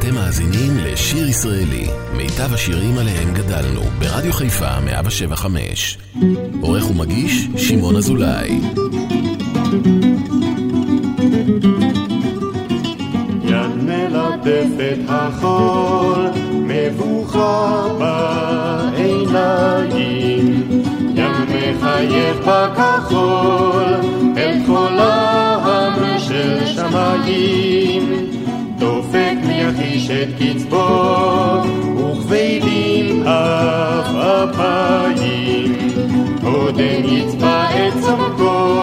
אתם מאזינים לשיר ישראלי, מיטב השירים עליהם גדלנו, ברדיו חיפה 175. עורך ומגיש, שמעון אזולאי. יד מלטפת החול, מבוכה בעיניים, ים מחייך בכחול, אל קולם של שמיים. את קצבו, וכבדים אף אפיים. עוד אין יצבע את צורכו,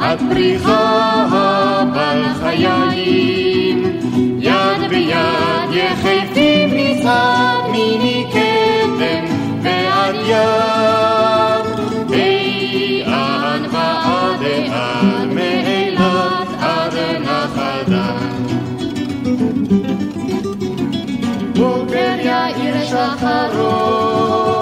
עד פריחה בלחיים. יד ביד יחפים מצעד מיני קדם ועד ים. Saharoth.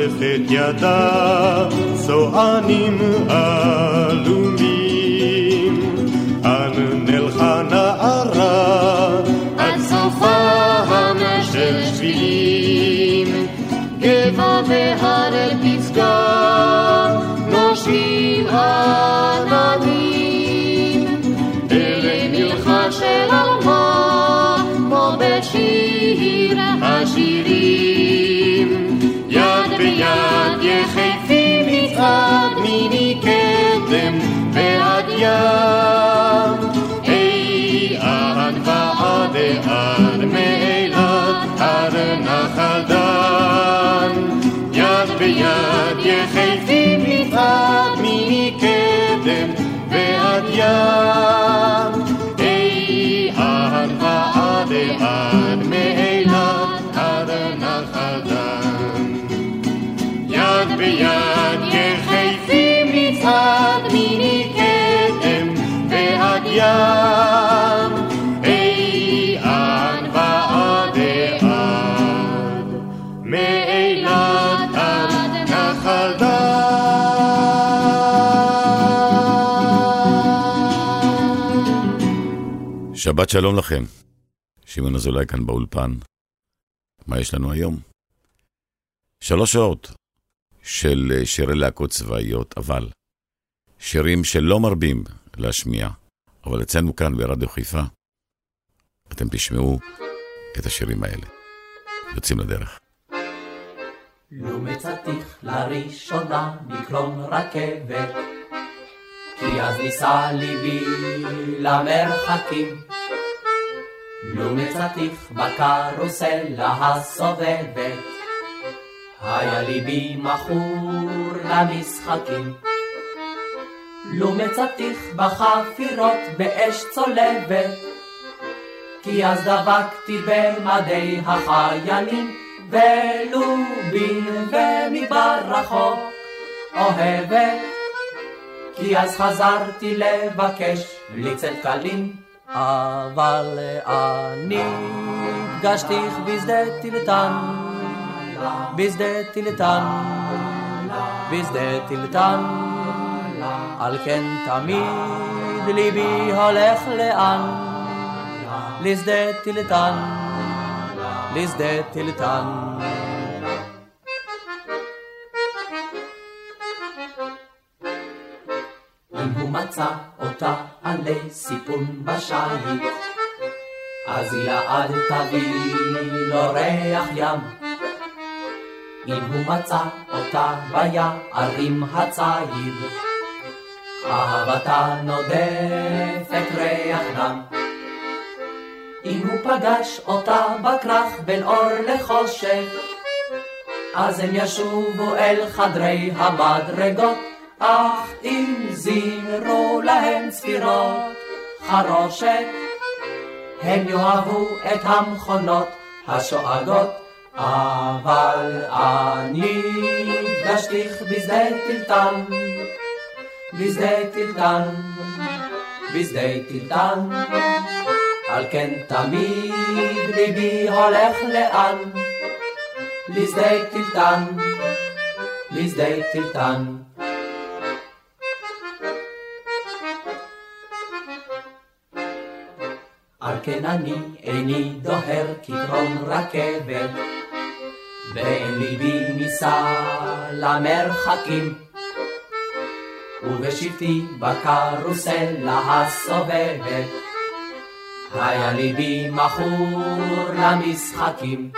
lasă-ți de ea da, să o anim alumim. An el hana ara, an sofa hana shel noshim. יחפים מצעד מיני קדם ועד ים. אי-אן ועד אן, מאילת עד נחל דן. יד ביד יחפים מצעד מיני קדם ועד ים. שבת שלום לכם. שמעון אזולאי כאן באולפן. מה יש לנו היום? שלוש שעות של אה, שירי להקות צבאיות, אבל שירים שלא מרבים להשמיע, אבל אצלנו כאן ברדיו חיפה, אתם תשמעו את השירים האלה. יוצאים לדרך. לו מצאתיך לראשונה מקלון רכבת, כי אז ניסע ליבי למרחקים. לו מצאתיך בקרוסלה הסובבת, היה ליבי מכור למשחקים. לו מצאתיך בחפירות באש צולבת, כי אז דבקתי במדי החיילים, ולו בי ומדבר רחוק אוהבת. כי אז חזרתי לבקש צל קלים, אבל אני פגשתיך בשדה טילטן, בשדה טילטן, בשדה טילטן, על כן תמיד ליבי הולך לאן, לשדה טילטן, לשדה טילטן. אם הוא מצא אותה עלי סיפון בשיט, אז היא לעד תביא לו ריח ים. אם הוא מצא אותה ביערים הציד, אהבתה נודפת ריח דם. אם הוא פגש אותה בכרך בין אור לחושך, אז הם ישובו אל חדרי המדרגות, אך אם זימרו להם צפירות חרושת, הם יאהבו את המכונות השואגות, אבל אני פגשתיך בשדה טלטן, בשדה טלטן, בשדה טלטן, על כן תמיד ליבי הולך לאן, לשדה טלטן, לשדה טלטן. כן אני איני דוהר כקרון רכבת, ואין ליבי נישא למרחקים. ובשבתי בקרוסלה הסובבת, היה ליבי מכור למשחקים.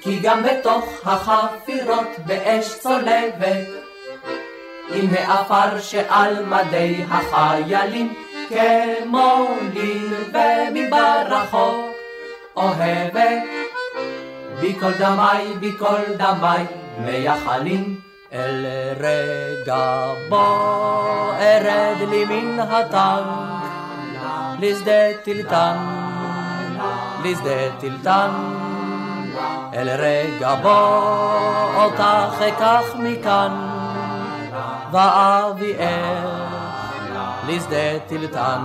כי גם בתוך החפירות באש צולבת, עם העפר שעל מדי החיילים, כמו ליר רחוק אוהבת. בי כל דמי, בי כל דמי, מייחלים אל רגע בו. ארד לי מן הטנק לשדה טילטן, לשדה טילטן. אל רגע בו אותך אקח מכאן ואביאך לשדה טילטן.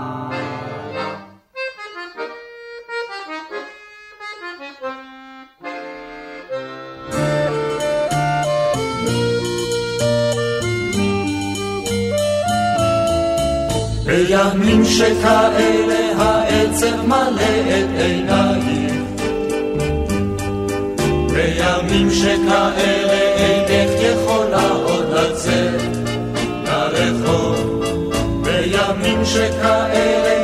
בימים שכאלה העצב מלא את עינייך בימים שכאלה אינך יכולה עוד לצאת לרחוב שכאלה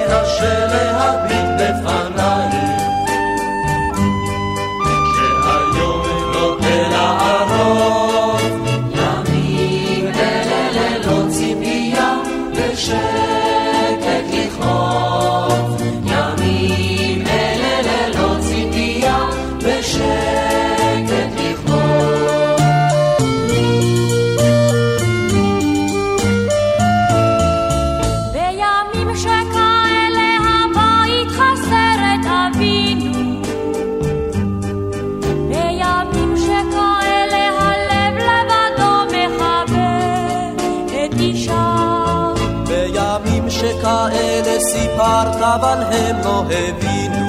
אבל הם לא הבינו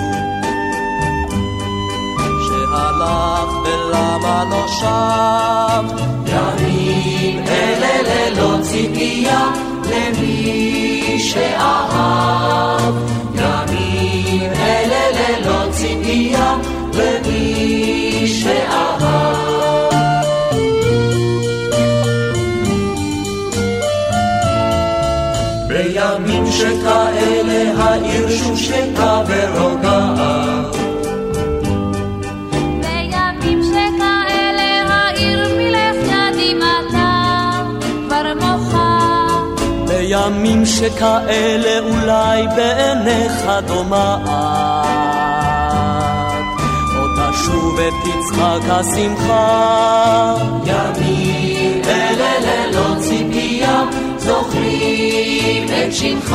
שהלך ולמה לא שם. ימים אלה ללא ציפייה למי שאהב. ימים אלה ללא ציפייה למי שאהב. בימים שכאלה העיר שוב שקטה ורוגעת בימים שכאלה העיר מלך דמעתה כבר מוחה. בימים שכאלה אולי בעיניך דומעת עוד תשוב ותצחק השמחה. ימים אלה ללא ציפייה זוכרים את שמך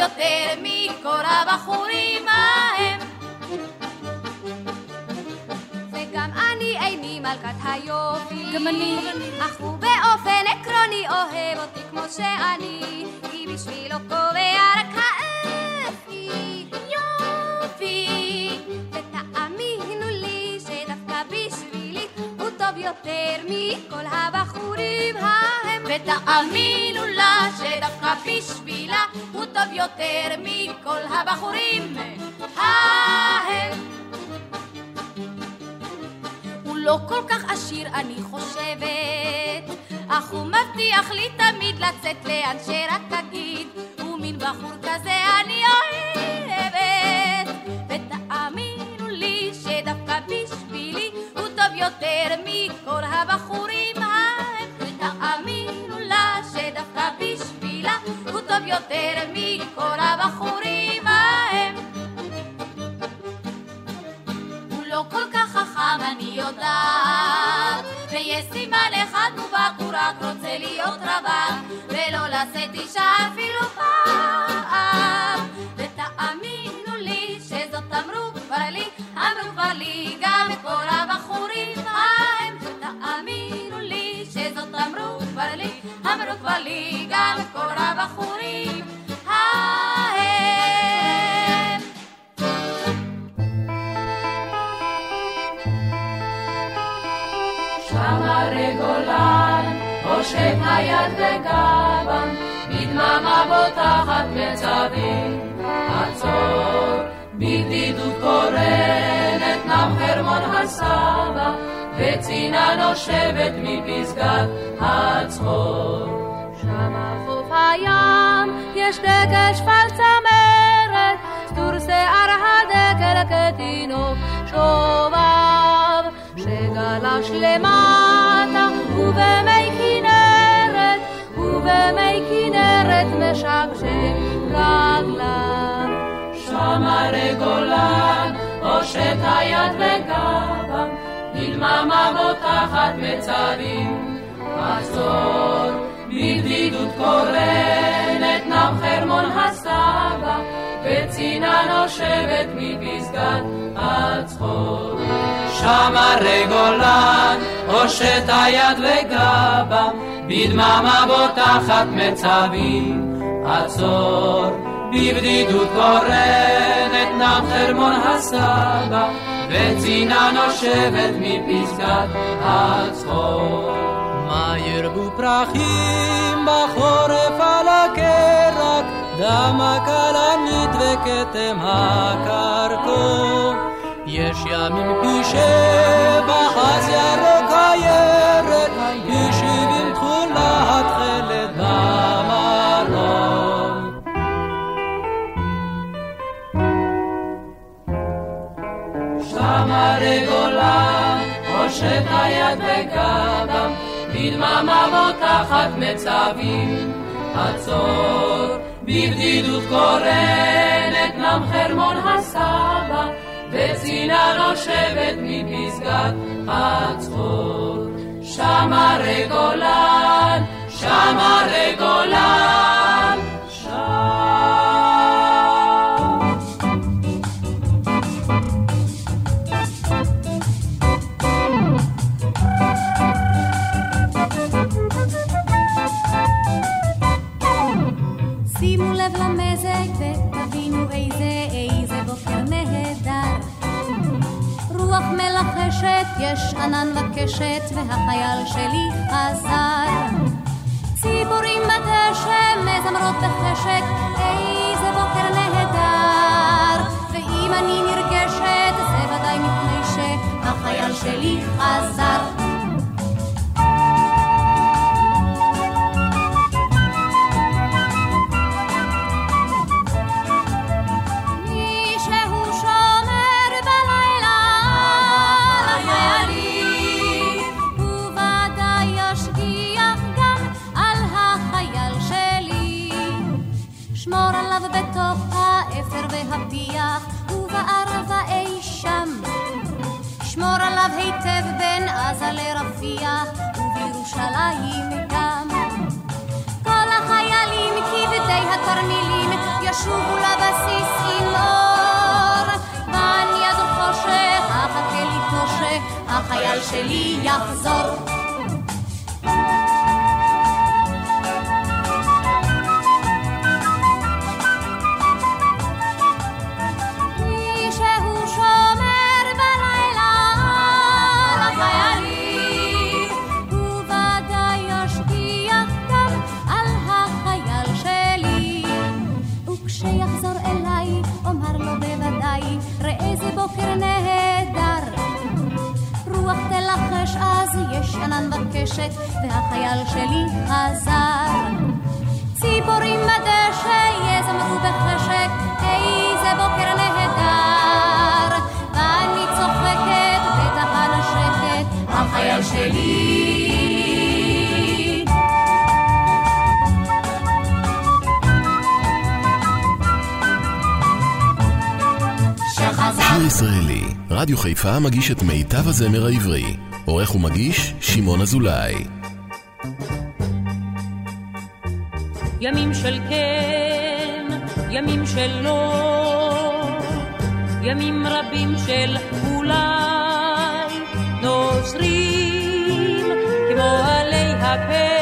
יותר מכל הבחורים ההם. וגם אני איני מלכת היופי. גם אני. אך הוא באופן עקרוני אוהב אותי כמו שאני, כי בשבילו קובע הבחורים ההם. הוא לא כל כך עשיר אני חושבת, אך הוא מבטיח לי תמיד לצאת לאן שרק אגיד, ומין בחור כזה אני אוהבת. ותאמינו לי שדווקא בשבילי הוא טוב יותר מכל הבחורים טוב יותר מכל הבחורים ההם. הוא לא כל כך חכם, אני יודעת. ויש סימן אחד מובהק, הוא רק רוצה להיות רווק, ולא לשאת אישה אפילו פעם. ותאמינו לי שזאת אמרו כבר לי, אמרו כבר לי גם כל הבחורים אמרו כבר לי גם כל הבחורים ההם. שם הרי גולן, הושט היד בגבם, בדממה בוטחת מצבים. עצור, בבדידות קורנת, נם חרמון הסבא, וצינה נושבת מפסגת הצחור. שם חוף הים יש דגל שפל צמרת, סטור שיער הדגל כתינוק שובב, שגלש למטה ובמי כנרת, ובמי כנרת משקשק רגליו. שם הרי גולן, הושט היד בגבם, בדממה בוטחת מצבים. עצור, בבדידות קורנת, נם חרמון הסבא, וצינה נושבת מפסגת הצחור. שם הרי גולן, הושט היד וגבם, בדממה בוטחת מצבים. עצור, בבדידות קורנת, נם חרמון הסבא, וצינה נושבת מפסגת הצחור. מה ירבו פרחים בחורף על הקרק, דמה כלנית וכתם הקרקור. יש ימים פי שבע, אז ירוק הירק, פי שבעים תכולה התכלת גולן, הושט היד בגבם, בדממה בוטחת מצבים. עצור, בבדידות קורנת, נם חרמון הסבא, וצינה נושבת מפסגת הצחור. שם הרי גולן, שם רוח מלחשת, יש ענן בקשת והחייל שלי חזר. ציפורים בדשא מזמרות בחשק, איזה בוקר נהדר. ואם אני נרגשת, זה ודאי מפני שהחייל שלי חזר. ובירושלים גם. כל החיילים כבדי התרמילים ישובו לבסיס עם אור. בן יד חושך, אחכה לי חושך, החייל שלי יחזור. והחייל שלי חזר. ציפורים בדשא יזמרו בחשק, איזה בוקר נהדר. ואני צוחקת בטח נשקת, החייל שלי ישראלי, רדיו חיפה מגיש את מיטב הזמר העברי. עורך ומגיש, שמעון אזולאי. ימים של כן, ימים של לא, ימים רבים של אולי, נושרים כמו עלי הפרח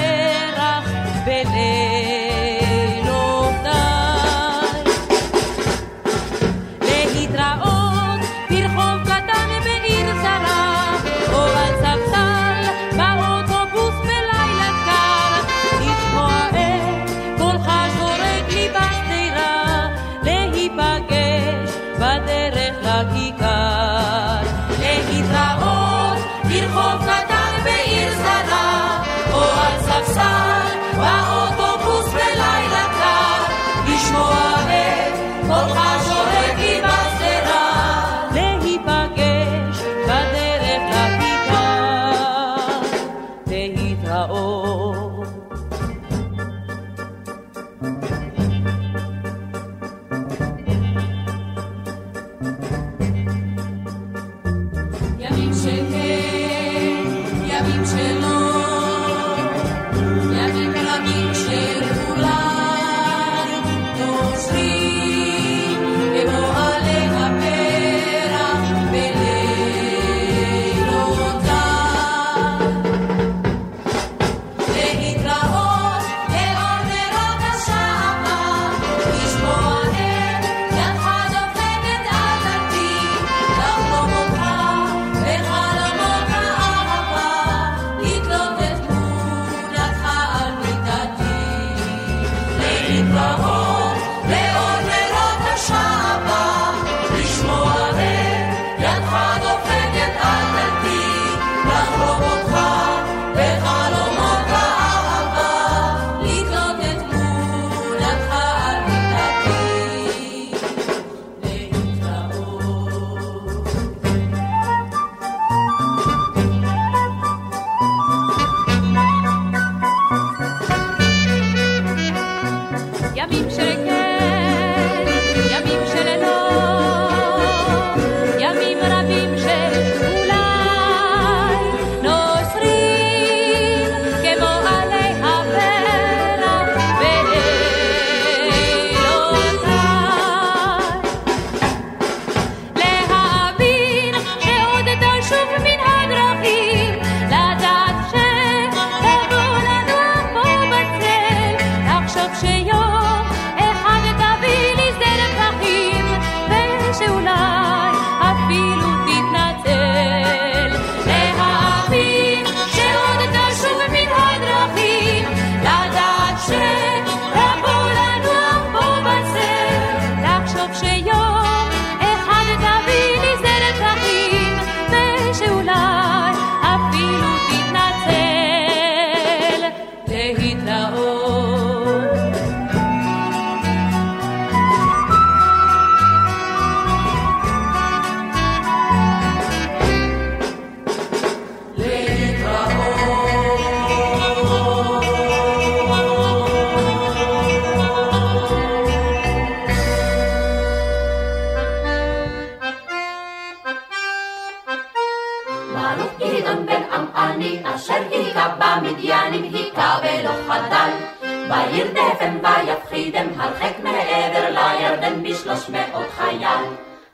וירדפם ויפחידם הרחק מעבר לירדן בשלוש מאות חייל.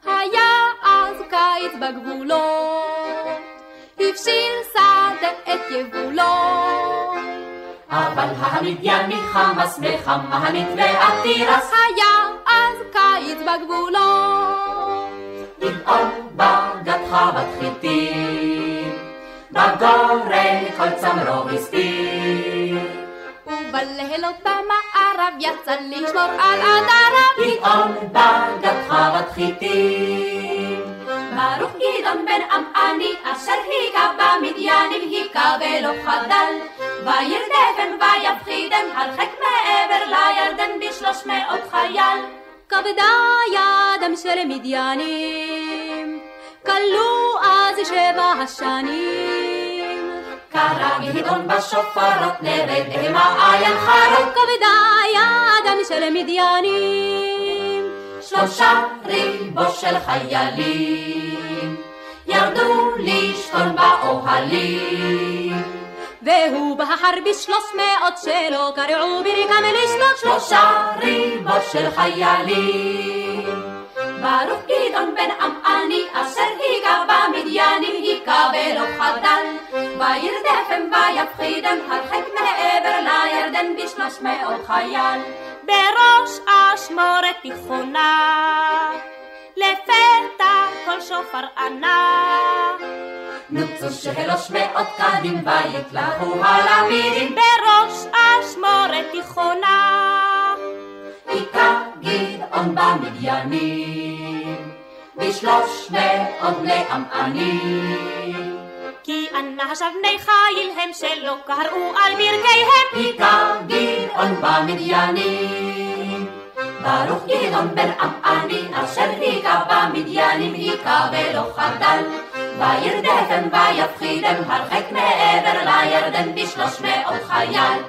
היה אז קיץ בגבולות, הבשיל שדה את יבולו. אבל המדייני חמאס וחמנית ועתירס היה אז קיץ בגבולות. גדעון בגד חוות חיטים, בגורן כל צמרו הסתיר. ובלילות במערב יצא לשמור על עדריו. גדעון בגד חוות חיטים. ברוך גדעון בן עמעני אשר היכה במדיינים היכה ולא חדל. וירדפם ויפחידם הרחק מעבר לירדן בשלוש מאות חייל. כבדה ידם של מדיינים, כלו אז שבע השנים. גדעון בשופרות. והוא בהר בשלוש מאות שלו קרעו בריקם לשלוש שלושה ריבו של חיילים. ברוך גדעון בן עמעני אשר היכה במדיינים היכה ולא חדל. וירדפם ויפחידם הרחק מעבר לירדן בשלוש מאות חייל. בראש אשמורת תיכונה, לפתע כל שופר ענה. נוצו שלוש מאות קדים ויתלהו הלמידים. בראש אשמורת תיכונה, היכה גדעון במדיינים, בשלוש מאות בני עמענים. כי אנשיו בני חיל הם שלא קראו על ברכיהם. היכה גדעון במדיינים, ברוך גדעון בן עמעני, אשר היכה במדיינים, היכה ולא חדל. וירדפם ויפחידם הרחק מעבר לירדן בשלוש מאות חייל.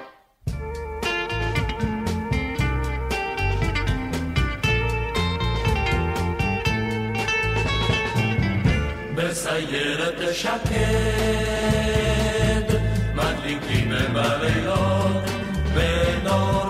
בסיירת שקד, מדליקים בלילות, ונורא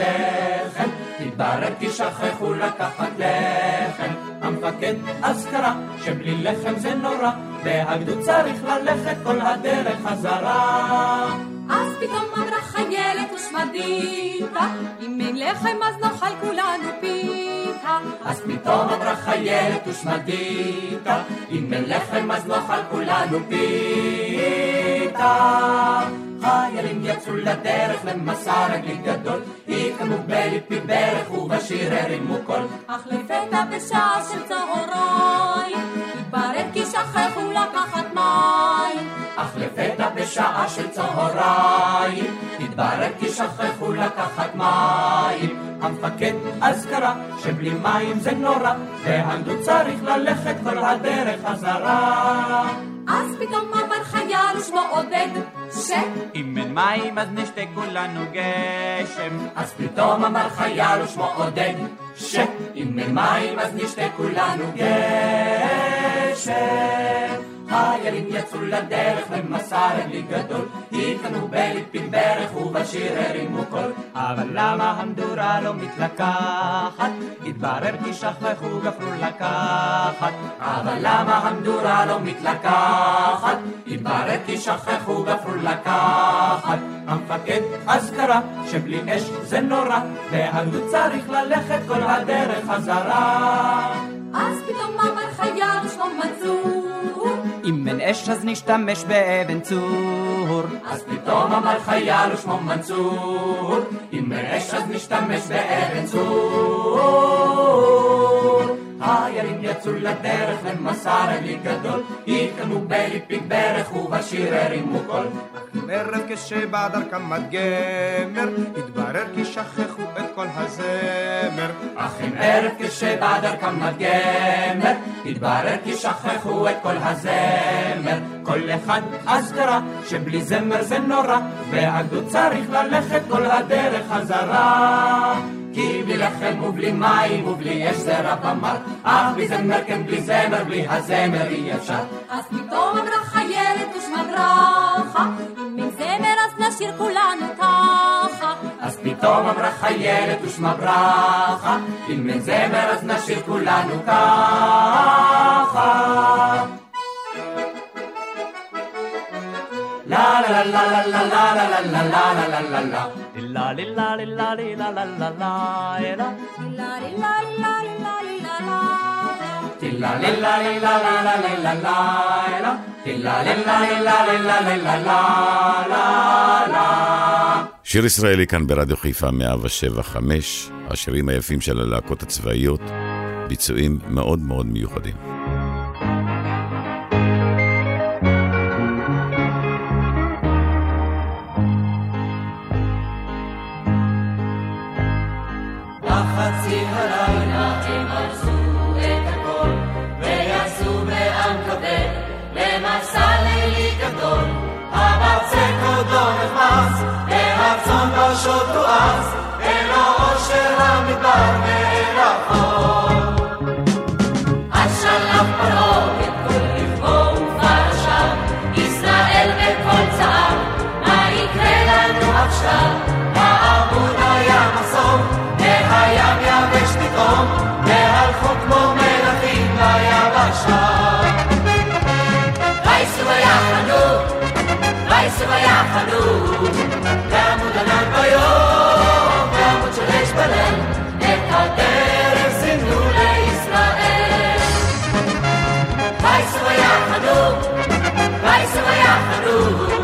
תרמיל משכם, התברר כי שכחו לקחת לחם. המפקד אז קרא שבלי לחם זה נורא, והגדוד צריך ללכת כל הדרך חזרה. אז פתאום אמרה חיילת ושמדיתה, אם אין לחם אז נאכל כולנו פיתה. אז פתאום אמרה חיילת ושמדיתה, אם אין לחם אז נאכל כולנו פיתה. חיילים יצאו לדרך למסע רגלי גדול, התקדמו בליפי ברך ובשיר הרימו קול. אך לפתע בשעה של צהריים, התברר כי שכחו לקחת מים. אך לפתע בשעה של צהריים, התברר כי שכחו לקחת מים. המפקד אז קרא שבלי מים זה נורא, והגדוד צריך ללכת כל הדרך חזרה. אז פתאום אמר חייל ושמו עודד, ש... אם אין מים אז נשתה כולנו גשם. אז פתאום אמר חייל ושמו עודד, שאם אין מים אז נשתה כולנו גשם. חיילים יצאו לדרך למסע רגלי גדול, התקנו בליפיק ברך ובשיר הרימו קול. אבל למה המדורה לא מתלקחת? התברר כי שכחו גפרור לקחת. אבל למה המדורה לא מתלקחת? התברר כי שכחו גפרור לקחת. המפקד אז קרא שבלי אש זה נורא, והגדוד צריך ללכת כל הדרך חזרה. אז פתאום אמר חייל ושמו מצור, אם אין אש אז נשתמש באבן צור. אז פתאום אמר חייל ושמו מנצור, אם אין אש אז נשתמש באבן צור. חיילים יצאו לדרך למסע רגלי גדול, התקדמו בליפיק ברך ובשיר הרימו קול. ערב כשבא דרכם עד גמר, התברר כי שכחו את כל הזמר. אך עם ערב כשבא דרכם עד גמר, התברר כי שכחו את כל הזמר. כל אחד אז קרא שבלי זמר זה נורא, והגדוד צריך ללכת כל הדרך חזרה. כי בלי לחם ובלי מים ובלי אש זה רב אמר, אך בלי זמר כן בלי זמר, בלי הזמר אי אפשר. אז פתאום אמרה חיילת ושמה ברכה, אם אין זמר אז נשיר כולנו ככה. אז פתאום אמרה חיילת ושמה ברכה, אם אין זמר אז נשיר כולנו ככה. לה לה לה לה לה לה לה לה לה לה לה לה La la la la la la la la la שיר ישראלי כאן ברדיו חיפה 107.5, השירים היפים של הלהקות הצבאיות, ביצועים מאוד מאוד מיוחדים. נפשות תועז, אינו אושר המדבר מרחוב. אז שלח פרעה את כל לבו וכבר שם, ישראל וכל צער, מה יקרה לנו עכשיו? העמוד היה מחסום, והים יבש פתאום, והלכו כמו מלכים ביבשה. ויסו ויחנו, ויסו ויחנו Ooh.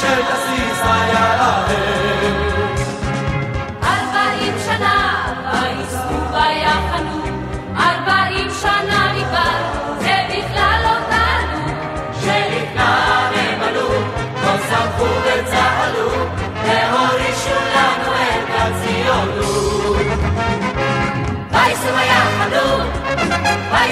שתסיס היה להם. ארבעים שנה ויסעו ויחנו, ארבעים שנה מכבר, זה בכלל לא תענו. שלפנם הם עלו, כל שמחו וצהלו, והורישו לנו את הציונות. ויסעו ויחנו, ויסעו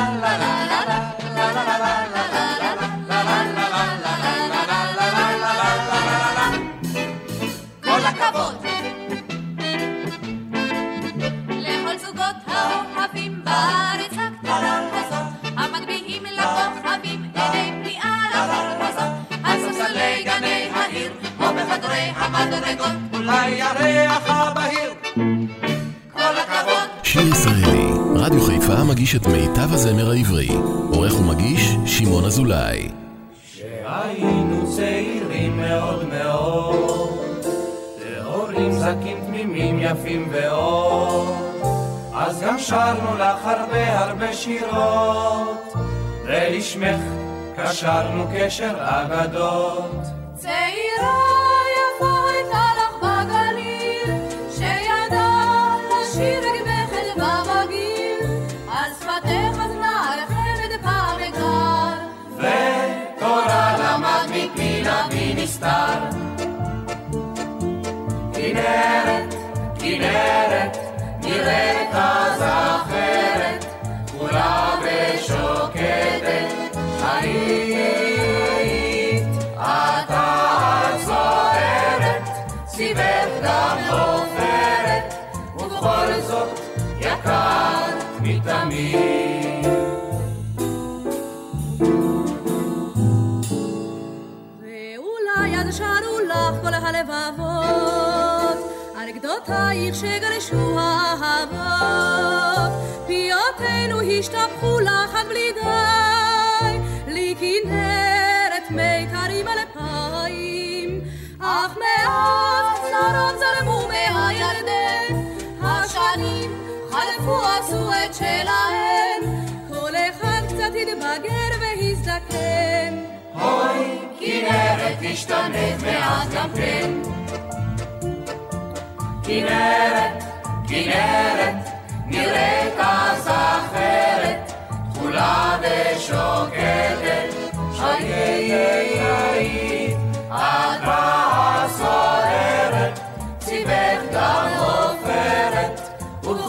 la la la. שירות, ולשמך קשרנו קשר אגדות. ובכל זאת יקרת מתמיד. ואולי אז שרו לך כל הלבבות, אנקדותייך שגרשו האהבות, פיותינו השתפכו לך עד בלי די, לי כנרת מיתרים על אפיים, אך מאז צרות זרמו חלפו עשו את שלהן, כל אחד קצת התבגר והזדקן. אוי, כנרת השתנית מאז גם כן. כנרת, כנרת, נראית אז אחרת, כחולה ושוקדת, חיי אתה סוערת, ציווך גם עופרת,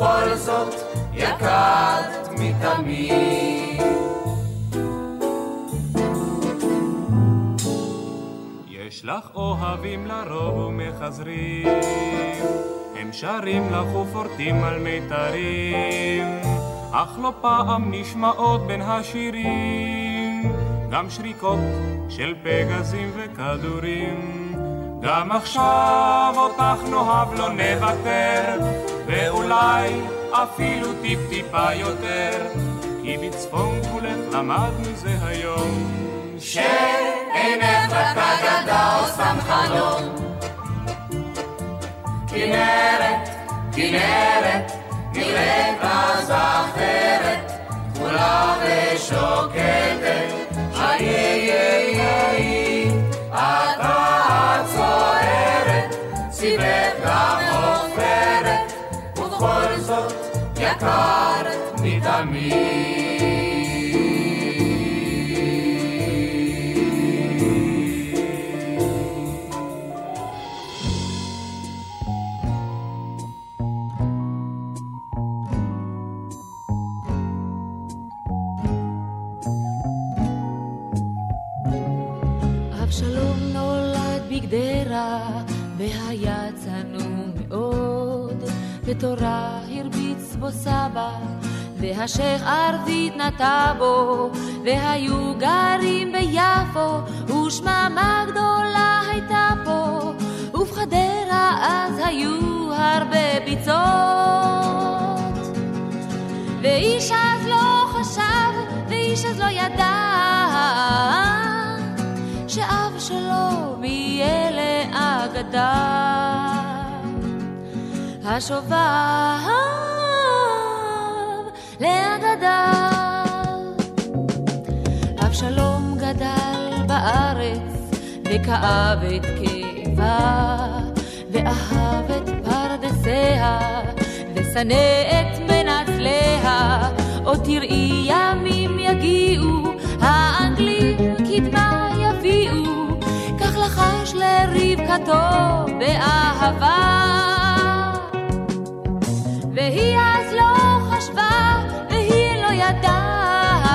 ובכל זאת יקרת מתמיד. יש לך אוהבים לרוב ומחזרים, הם שרים לך ופורטים על מיתרים, אך לא פעם נשמעות בין השירים, גם שריקות של פגזים וכדורים. גם עכשיו אותך נאהב לא נוותר, ואולי אפילו טיפ-טיפה יותר, כי בצפון גבולך למדנו זה היום. שאינך רק אגדה או סתם חלום. כנרת, כנרת, נראית אז אחרת, כחולה ושוקדת, חיי אתה צוערת, ציווך גם עופרת, ובכל זאת יקרת מתמיד. ותורה הרביץ בו סבא, והשייח ערבית נטע בו, והיו גרים ביפו, ושממה גדולה הייתה פה, ובחדרה אז היו הרבה ביצות. ואיש אז לא חשב, ואיש אז לא ידע, שאב שלו יהיה לאגדה. השובב לאגדה. אבשלום גדל בארץ וכאב את כאבה, ואהב את פרדסיה, ושנא את מנצליה. עוד תראי ימים יגיעו, האנגלים קדמה יביאו, כך לחש לרבקתו באהבה. והיא אז לא חשבה, והיא לא ידעה,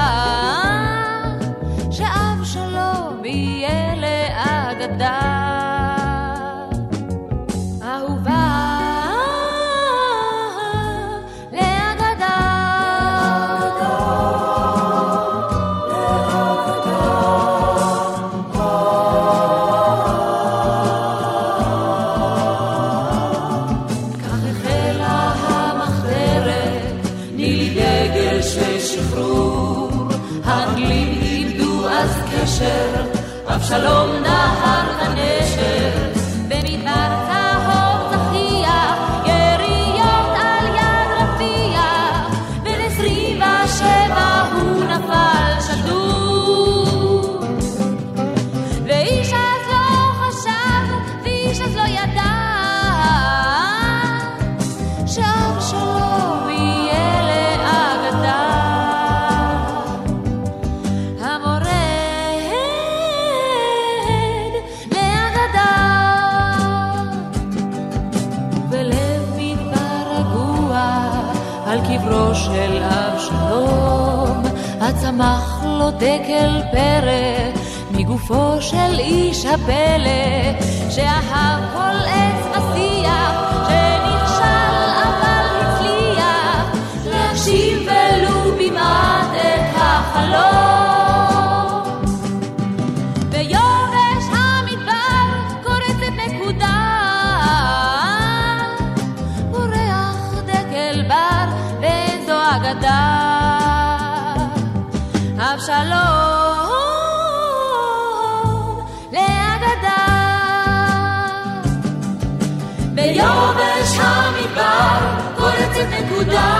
שאבשלום יהיה לאגדה. אבשלום הפלא, שאהב כל עץ ושיח, קורצת נקודה.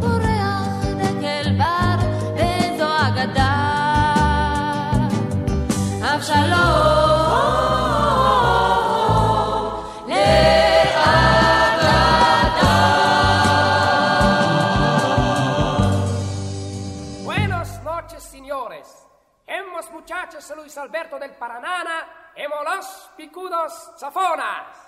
פורח דקל בר ואין זו אגדה. אבשלום Buenos noches, señores. Hemos muchachos Luis Alberto del Paranana, hemos los picudos zafonas.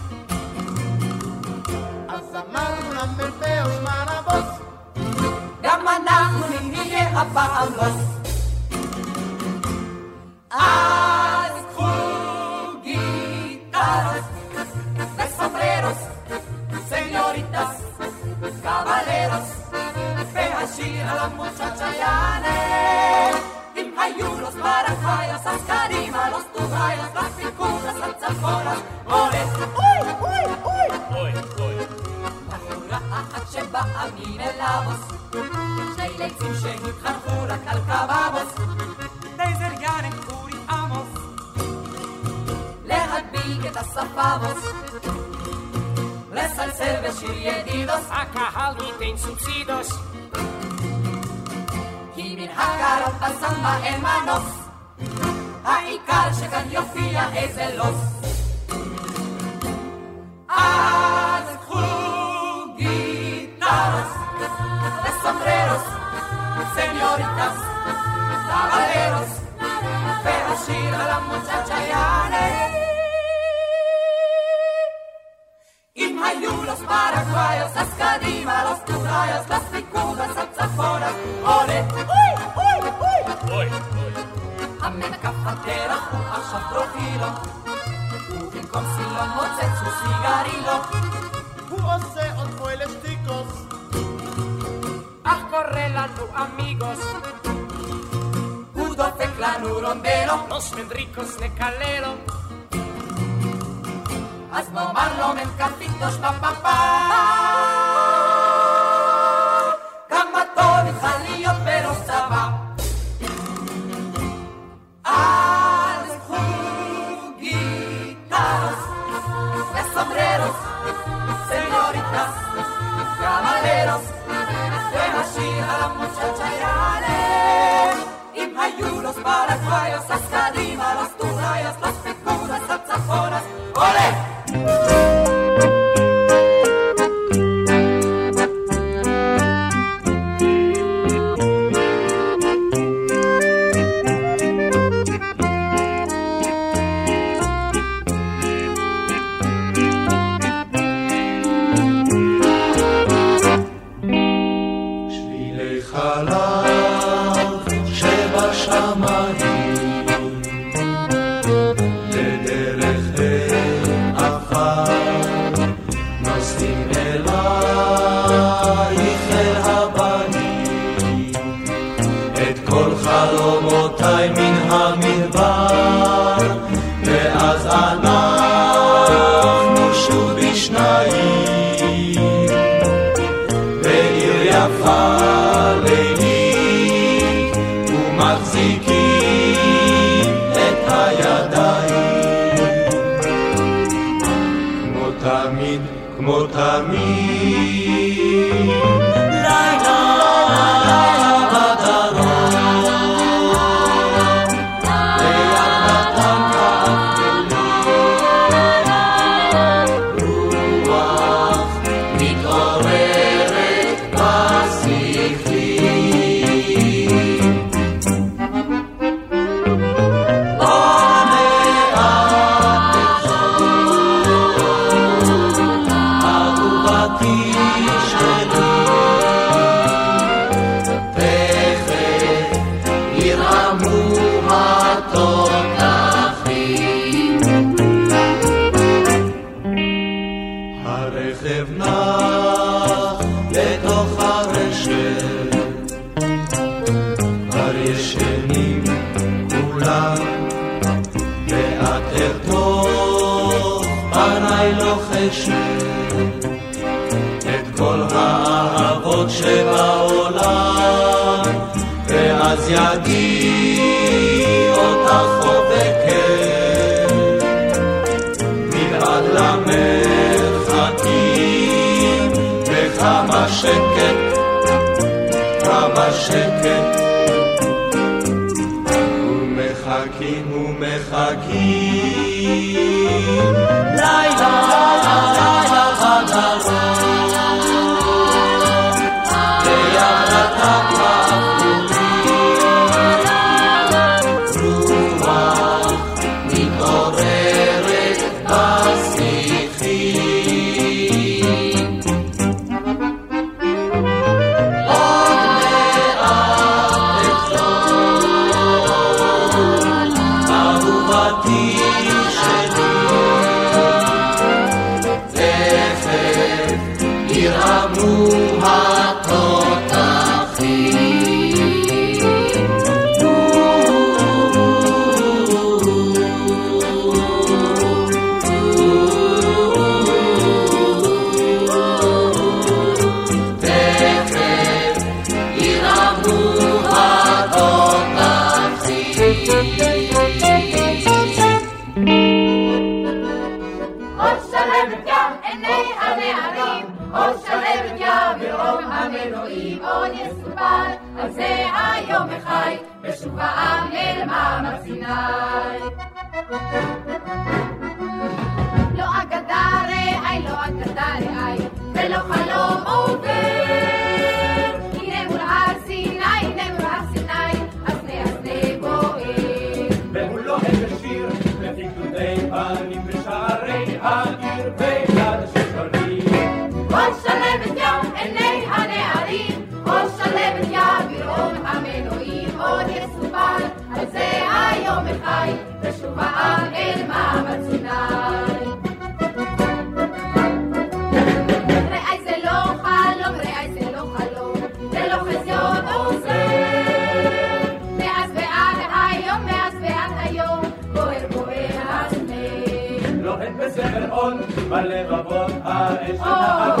من فيه معنا بص لما sombreros, señoritas, caballeros, vean a la muchacha Yane, Dim maracayas, las carimas, los tuzayas, las picuras, las zaforas, ¡Uy, uy, uy! ¡Uy, uy! מן אלבוס, שני ליצים שהתחנכו רק על קבבוס, Deserganen Kuri Amos, להדביק את הספבוס, לסלסל בשיר ידידוס, הקהל ייתן סובסידוס, כי מן הקרוב בסמבה אין מנוס, העיקר שכאן יופיע איזה לוס. אז קחו וסומבררוס, סניוריטס, קבלרוס, והשיר על המוצ'צ'ה יענה. אם היו los paraguayos, אז קדימה, los טורייos, las picudas, הצפוnas, עולה, אוי, אוי, אוי, אוי, אוי. המקף הדרך הוא עכשיו טרופילו, ובמקום סילון מוצץ הוא סיגרילו. הוא עושה עוד פוילס טיקוס, אך serrano amigos. Udo, teclano, rondero, los mendricos de calero. Hazmo marlo, mencacitos, papá. Pa, pa. muchacha irale, y mayulos para hasta arriba los camino. שקט, כמה שקט. ומחכים ומחכים, לילה, לילה. הלבבות האש.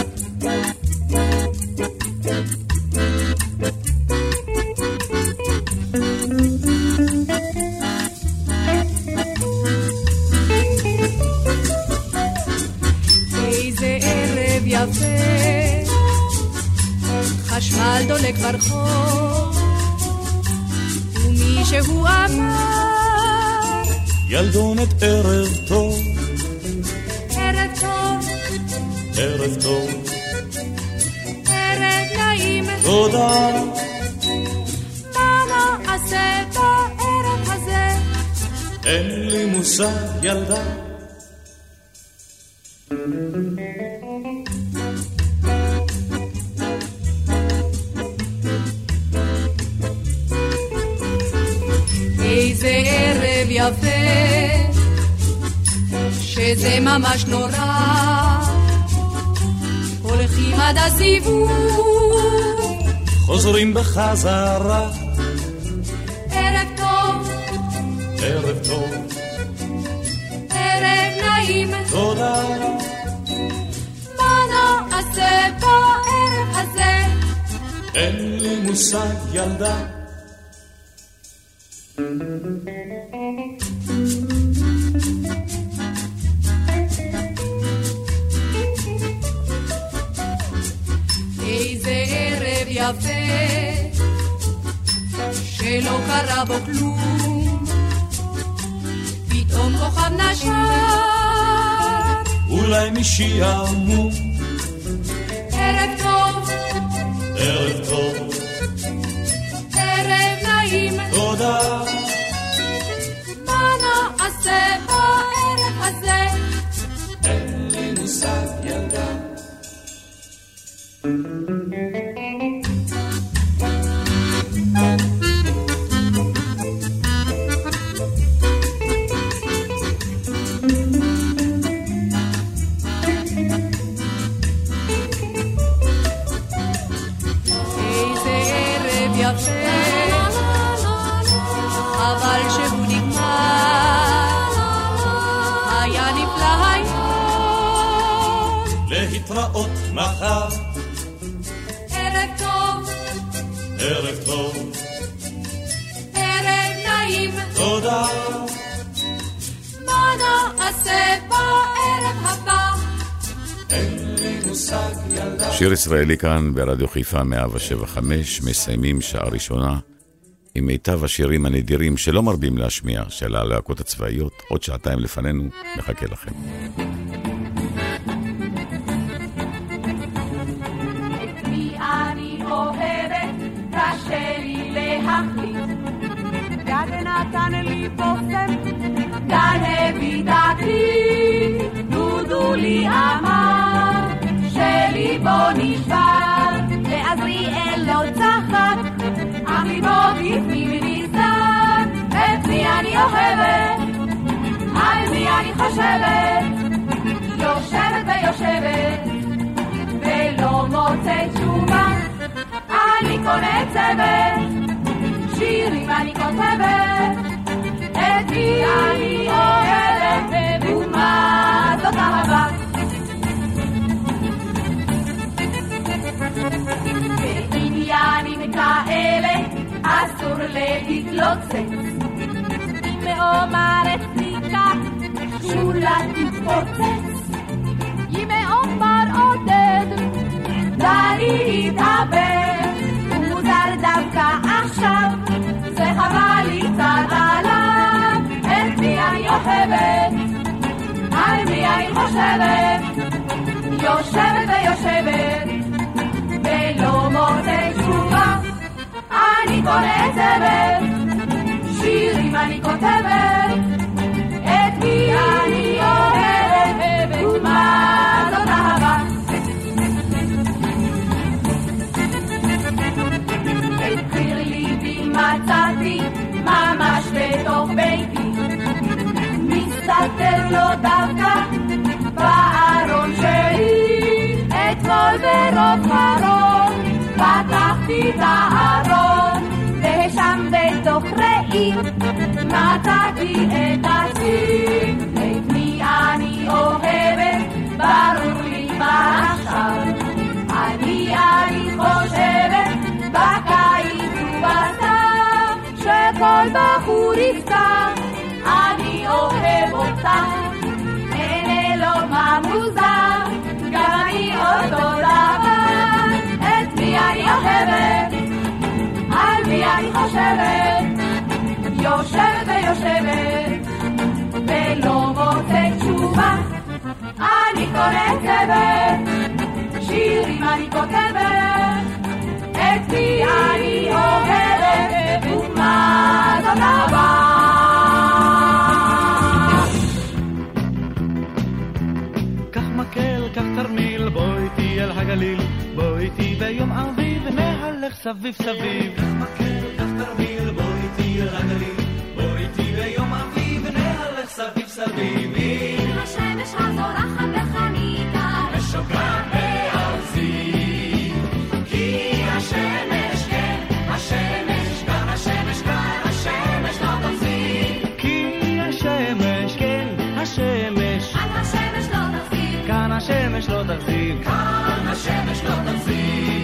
יפה, שזה ממש נורא. הולכים עד הסיבוב, חוזרים בחזרה, ערב טוב, ערב טוב, ערב נעים, תודה, מה נעשה בערב הזה? אין לי מושג ילדה. אולי משעמום, שיר ישראלי כאן ברדיו חיפה 175, מסיימים שעה ראשונה עם מיטב השירים הנדירים שלא מרבים להשמיע של הלהקות הצבאיות. עוד שעתיים לפנינו, מחכה לכם. גד הביא אמר, שליבו נשבר, ועזריאל לא צחק, אך ליבו בפנים נסתר, את מי אני אוהבת, על מי אני חושבת, יושבת ויושבת. ולא מוצא תשובה. אני קונצבת, שירים אני כותבת, את מי אני אוהבת, ומה בעניינים כאלה אסור להתלוצץ. אם מאומר אצליקה, שולה תתפוצץ. אם מאומר עודד, דני התאבד, ומוזר דווקא עכשיו, זה חבל לי קצת עליו, את מי אני אוהבת, על מי אני חושבת, יושבת ויושבת, ולא מוצא תשובה, אני קונצבת, שירים אני כותבת, מצאתי את עצמי את מי אני אוהבת ברור לי כבר עכשיו. אני אני חושבת בקיץ ובסתיו שכל בחור יפתח. אני אוהב אותך אין אלו מה מוזר גם אני אותו דבר. את מי אני אוהבת? על מי אני חושבת? יושבת ויושבת ולא מוצאת תשובה אני קוראת צוות שירים אני כותבת את מי אני אוהבת ומה זאת אהבה קח מקל, קח תרמיל, בוא איתי אל הגליל, בוא איתי ביום אביב, נהלך סביב סביב. קח מקל, קח תרמיל, בוא איתי אל הגליל, סביב סביב. השמש הזורחת בחניתה ושוקעת בארזי, כי השמש, כן, השמש, כאן השמש, כאן השמש לא תפסיק. כי השמש, כן, השמש, כאן השמש לא תפסיק. כאן השמש לא תחזיק. כאן השמש לא תפסיק.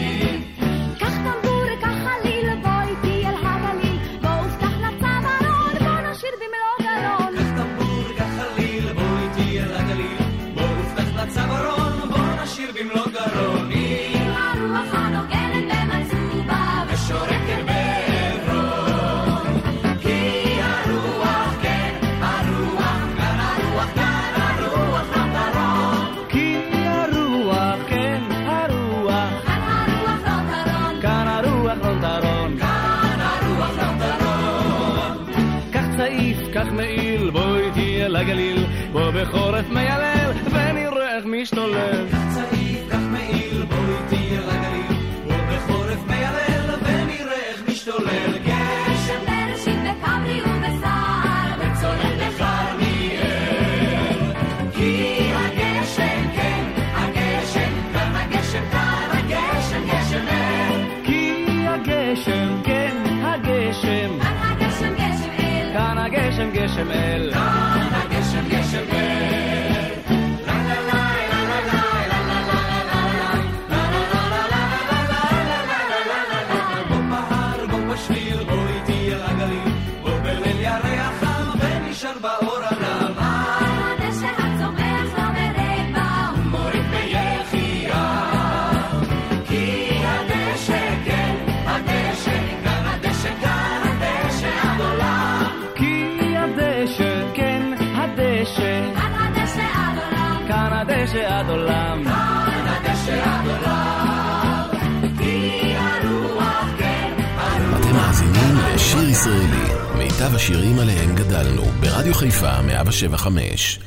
קח צעיף, קח מעיל, בוא איתי אל הגליל, בוא בחורף מיילל, ונראה איך משתולל. גשם בראשית בכברי ובסער, וצולל בכרמיאל. כי הגשם, כן, הגשם, כאן הגשם, כאן הגשם, גשם אל. כי הגשם, כן, הגשם, כאן הגשם, גשם אל. כאן הגשם, גשם אל. כאן הגשם, גשם כאן הדשא עד עולם. עד עולם. כי הרוח, כן, אתם מאזינים לשיר ישראלי, מיטב השירים עליהם גדלנו, ברדיו חיפה 175.